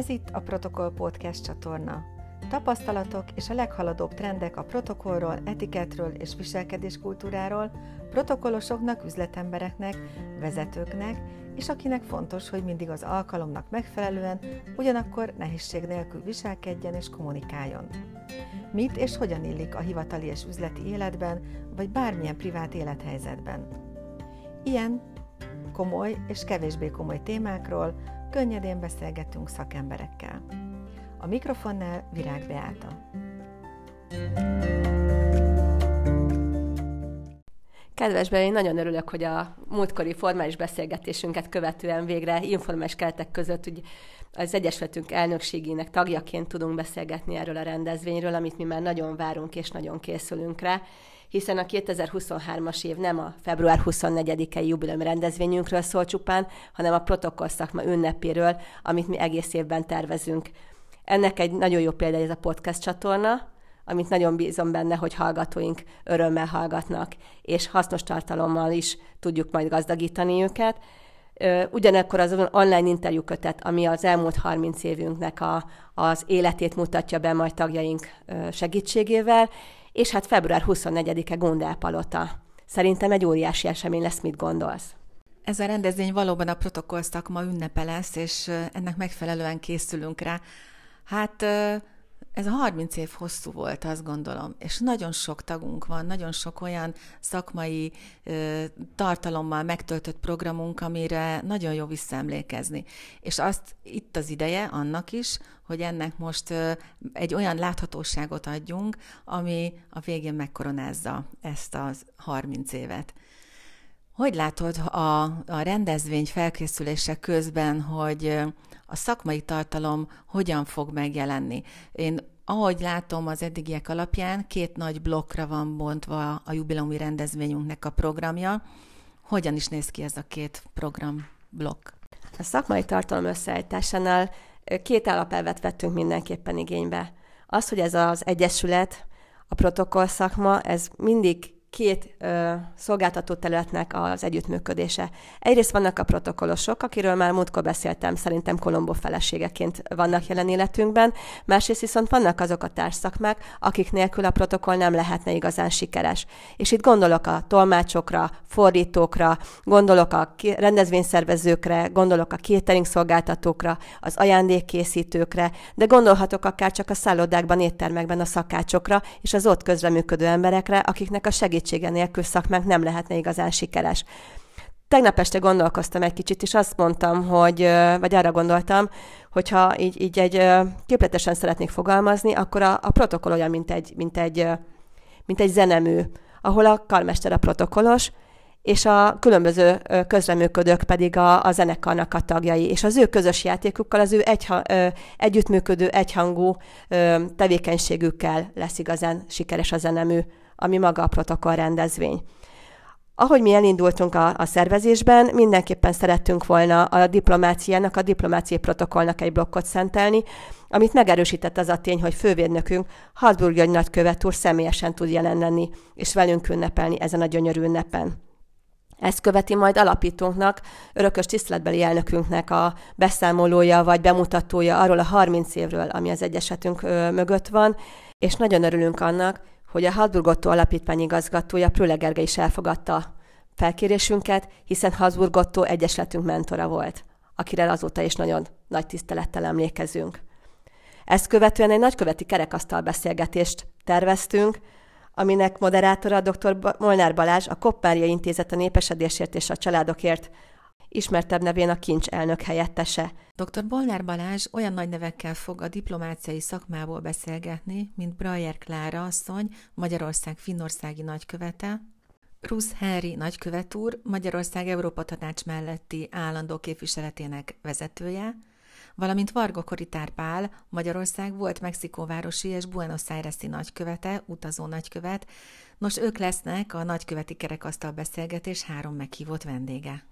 Ez itt a Protokoll Podcast csatorna. Tapasztalatok és a leghaladóbb trendek a protokollról, etiketről és viselkedéskultúráról, protokollosoknak, üzletembereknek, vezetőknek, és akinek fontos, hogy mindig az alkalomnak megfelelően, ugyanakkor nehézség nélkül viselkedjen és kommunikáljon. Mit és hogyan illik a hivatali és üzleti életben, vagy bármilyen privát élethelyzetben. Ilyen komoly és kevésbé komoly témákról könnyedén beszélgetünk szakemberekkel. A mikrofonnál Virág Beáta. Kedves Beli, nagyon örülök, hogy a múltkori formális beszélgetésünket követően végre informális keretek között hogy az Egyesületünk elnökségének tagjaként tudunk beszélgetni erről a rendezvényről, amit mi már nagyon várunk és nagyon készülünk rá, hiszen a 2023-as év nem a február 24-i jubileum rendezvényünkről szól csupán, hanem a protokoll szakma ünnepéről, amit mi egész évben tervezünk. Ennek egy nagyon jó példa ez a podcast csatorna, amit nagyon bízom benne, hogy hallgatóink örömmel hallgatnak, és hasznos tartalommal is tudjuk majd gazdagítani őket. Ugyanakkor az online interjúkötet, ami az elmúlt 30 évünknek a, az életét mutatja be majd tagjaink segítségével, és hát február 24-e Gondel Palota. Szerintem egy óriási esemény lesz, mit gondolsz? Ez a rendezvény valóban a protokoll szakma ünnepe lesz, és ennek megfelelően készülünk rá. Hát ez a 30 év hosszú volt, azt gondolom, és nagyon sok tagunk van, nagyon sok olyan szakmai ö, tartalommal megtöltött programunk, amire nagyon jó visszaemlékezni. És azt itt az ideje annak is, hogy ennek most ö, egy olyan láthatóságot adjunk, ami a végén megkoronázza ezt az 30 évet. Hogy látod a, a rendezvény felkészülése közben, hogy a szakmai tartalom hogyan fog megjelenni. Én ahogy látom az eddigiek alapján, két nagy blokkra van bontva a jubileumi rendezvényünknek a programja. Hogyan is néz ki ez a két program blokk? A szakmai tartalom összeállításánál két alapelvet vettünk mindenképpen igénybe. Az, hogy ez az egyesület, a protokoll szakma, ez mindig két ö, szolgáltató területnek az együttműködése. Egyrészt vannak a protokollosok, akiről már múltkor beszéltem, szerintem Kolombó feleségeként vannak jelen életünkben, másrészt viszont vannak azok a társszakmák, akik nélkül a protokoll nem lehetne igazán sikeres. És itt gondolok a tolmácsokra, fordítókra, gondolok a rendezvényszervezőkre, gondolok a catering szolgáltatókra, az ajándékkészítőkre, de gondolhatok akár csak a szállodákban, éttermekben a szakácsokra és az ott közreműködő emberekre, akiknek a segít segítsége nélkül szakmánk nem lehetne igazán sikeres. Tegnap este gondolkoztam egy kicsit, és azt mondtam, hogy, vagy arra gondoltam, hogyha így, így egy képletesen szeretnék fogalmazni, akkor a, a protokoll olyan, mint egy, mint egy, mint egy zenemű, ahol a karmester a protokolos, és a különböző közreműködők pedig a, a zenekarnak a tagjai, és az ő közös játékukkal, az ő egy, együttműködő, egyhangú tevékenységükkel lesz igazán sikeres a zenemű ami maga a protokoll rendezvény. Ahogy mi elindultunk a, a szervezésben, mindenképpen szerettünk volna a diplomáciának, a diplomáciai protokollnak egy blokkot szentelni, amit megerősített az a tény, hogy fővédnökünk Habsburg nagykövet úr személyesen tud jelen lenni, és velünk ünnepelni ezen a gyönyörű ünnepen. Ezt követi majd alapítónknak, örökös tiszteletbeli elnökünknek a beszámolója vagy bemutatója arról a 30 évről, ami az egyesetünk mögött van, és nagyon örülünk annak, hogy a Habsburg alapítvány igazgatója Prüle Gergely is elfogadta felkérésünket, hiszen Habsburg egyesletünk mentora volt, akire azóta is nagyon nagy tisztelettel emlékezünk. Ezt követően egy nagyköveti kerekasztal beszélgetést terveztünk, aminek moderátora dr. Molnár Balázs, a Koppária Intézet a népesedésért és a családokért ismertebb nevén a kincs elnök helyettese. Dr. Bolnár Balázs olyan nagy nevekkel fog a diplomáciai szakmából beszélgetni, mint Brajer Klára asszony, Magyarország finnországi nagykövete, Rusz Henry nagykövet úr, Magyarország Európa Tanács melletti állandó képviseletének vezetője, valamint Varga Koritár Pál, Magyarország volt Mexikóvárosi és Buenos Aires-i nagykövete, utazó nagykövet. Nos, ők lesznek a nagyköveti kerekasztal beszélgetés három meghívott vendége.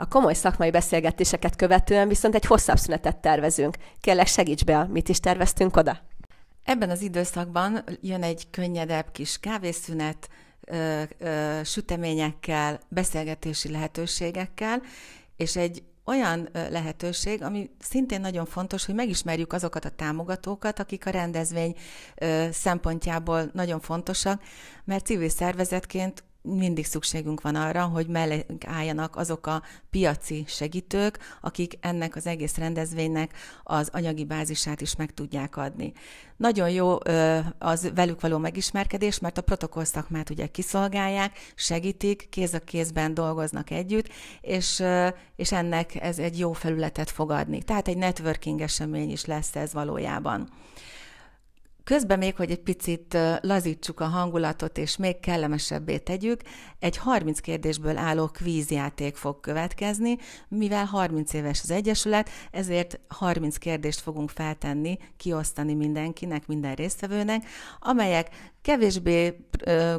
A komoly szakmai beszélgetéseket követően viszont egy hosszabb szünetet tervezünk. Kérlek, segíts be, mit is terveztünk oda? Ebben az időszakban jön egy könnyedebb kis kávészünet, ö, ö, süteményekkel, beszélgetési lehetőségekkel, és egy olyan lehetőség, ami szintén nagyon fontos, hogy megismerjük azokat a támogatókat, akik a rendezvény szempontjából nagyon fontosak, mert civil szervezetként mindig szükségünk van arra, hogy mellénk álljanak azok a piaci segítők, akik ennek az egész rendezvénynek az anyagi bázisát is meg tudják adni. Nagyon jó az velük való megismerkedés, mert a protokoll szakmát ugye kiszolgálják, segítik, kéz a kézben dolgoznak együtt, és, és ennek ez egy jó felületet fog adni. Tehát egy networking esemény is lesz ez valójában. Közben még, hogy egy picit lazítsuk a hangulatot, és még kellemesebbé tegyük, egy 30 kérdésből álló kvízjáték fog következni, mivel 30 éves az Egyesület, ezért 30 kérdést fogunk feltenni, kiosztani mindenkinek, minden résztvevőnek, amelyek kevésbé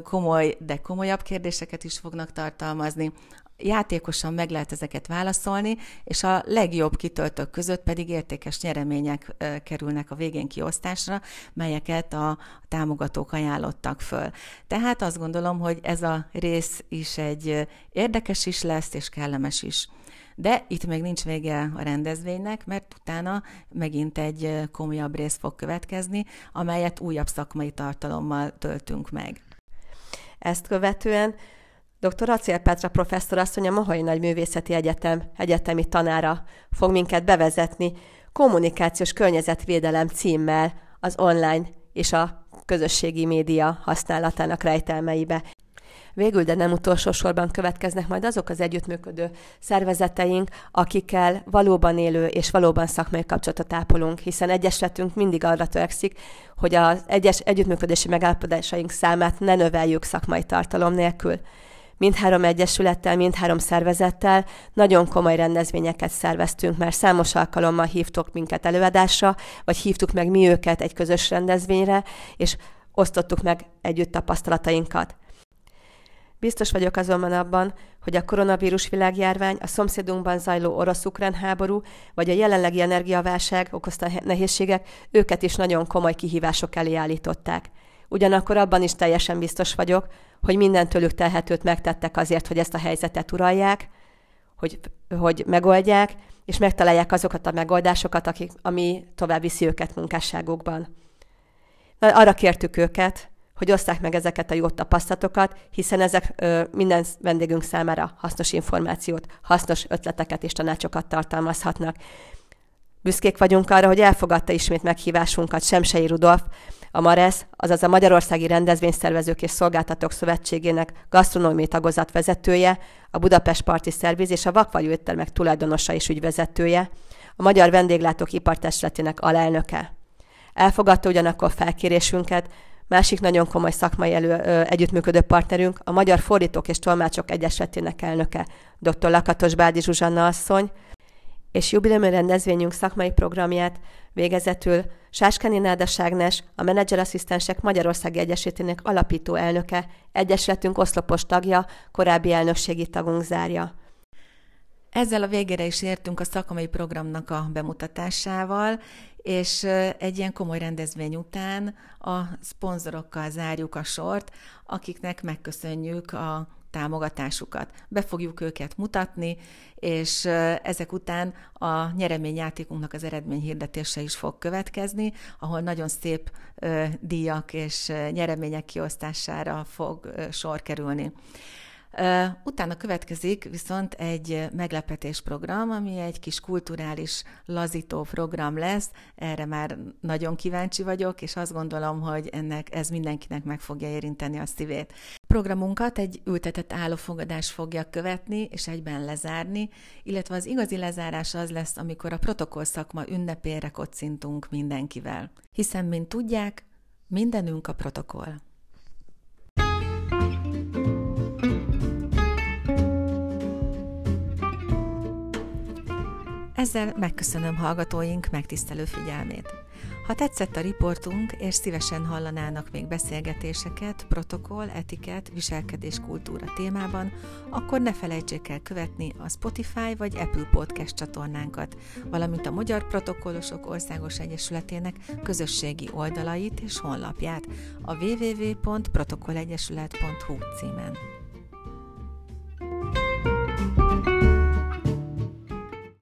komoly, de komolyabb kérdéseket is fognak tartalmazni, játékosan meg lehet ezeket válaszolni, és a legjobb kitöltők között pedig értékes nyeremények kerülnek a végén kiosztásra, melyeket a támogatók ajánlottak föl. Tehát azt gondolom, hogy ez a rész is egy érdekes is lesz, és kellemes is. De itt még nincs vége a rendezvénynek, mert utána megint egy komolyabb rész fog következni, amelyet újabb szakmai tartalommal töltünk meg. Ezt követően Dr. Acél Petra professzor asszony a Mahai Nagyművészeti Egyetem egyetemi tanára fog minket bevezetni kommunikációs környezetvédelem címmel az online és a közösségi média használatának rejtelmeibe. Végül, de nem utolsó sorban következnek majd azok az együttműködő szervezeteink, akikkel valóban élő és valóban szakmai kapcsolatot ápolunk, hiszen egyesületünk mindig arra törekszik, hogy az egyes együttműködési megállapodásaink számát ne növeljük szakmai tartalom nélkül mindhárom egyesülettel, mindhárom szervezettel nagyon komoly rendezvényeket szerveztünk, mert számos alkalommal hívtok minket előadásra, vagy hívtuk meg mi őket egy közös rendezvényre, és osztottuk meg együtt tapasztalatainkat. Biztos vagyok azonban abban, hogy a koronavírus világjárvány, a szomszédunkban zajló orosz-ukrán háború, vagy a jelenlegi energiaválság okozta nehézségek őket is nagyon komoly kihívások elé állították. Ugyanakkor abban is teljesen biztos vagyok, hogy minden tőlük telhetőt megtettek azért, hogy ezt a helyzetet uralják, hogy, hogy megoldják, és megtalálják azokat a megoldásokat, akik, ami tovább viszi őket munkásságukban. Arra kértük őket, hogy oszták meg ezeket a jó tapasztalatokat, hiszen ezek ö, minden vendégünk számára hasznos információt, hasznos ötleteket és tanácsokat tartalmazhatnak. Büszkék vagyunk arra, hogy elfogadta ismét meghívásunkat Semsei Rudolf, a MARESZ, azaz a Magyarországi Rendezvényszervezők és Szolgáltatók Szövetségének gasztronómiai tagozat vezetője, a Budapest Parti Szerviz és a Vakvajú éttermek tulajdonosa és ügyvezetője, a Magyar Vendéglátók Ipartestületének alelnöke. Elfogadta ugyanakkor felkérésünket, másik nagyon komoly szakmai elő, ö, együttműködő partnerünk, a Magyar Fordítók és Tolmácsok Egyesületének elnöke, dr. Lakatos Bádi Zsuzsanna asszony, és jubileumi rendezvényünk szakmai programját végezetül Sáskani Náda Ságnes, a menedzserasszisztensek Magyarországi Egyesületének alapító elnöke, Egyesületünk oszlopos tagja, korábbi elnökségi tagunk zárja. Ezzel a végére is értünk a szakmai programnak a bemutatásával, és egy ilyen komoly rendezvény után a szponzorokkal zárjuk a sort, akiknek megköszönjük a támogatásukat. Be fogjuk őket mutatni, és ezek után a nyereményjátékunknak az eredményhirdetése is fog következni, ahol nagyon szép díjak és nyeremények kiosztására fog sor kerülni. Utána következik viszont egy meglepetés program, ami egy kis kulturális lazító program lesz. Erre már nagyon kíváncsi vagyok, és azt gondolom, hogy ennek ez mindenkinek meg fogja érinteni a szívét. Programunkat egy ültetett állófogadás fogja követni, és egyben lezárni, illetve az igazi lezárás az lesz, amikor a protokoll szakma ünnepére kocintunk mindenkivel. Hiszen, mint tudják, mindenünk a protokoll. Ezzel megköszönöm hallgatóink megtisztelő figyelmét. Ha tetszett a riportunk, és szívesen hallanának még beszélgetéseket, protokoll, etiket, viselkedés kultúra témában, akkor ne felejtsék el követni a Spotify vagy Apple Podcast csatornánkat, valamint a Magyar Protokollosok Országos Egyesületének közösségi oldalait és honlapját a www.protokollegyesület.hu címen.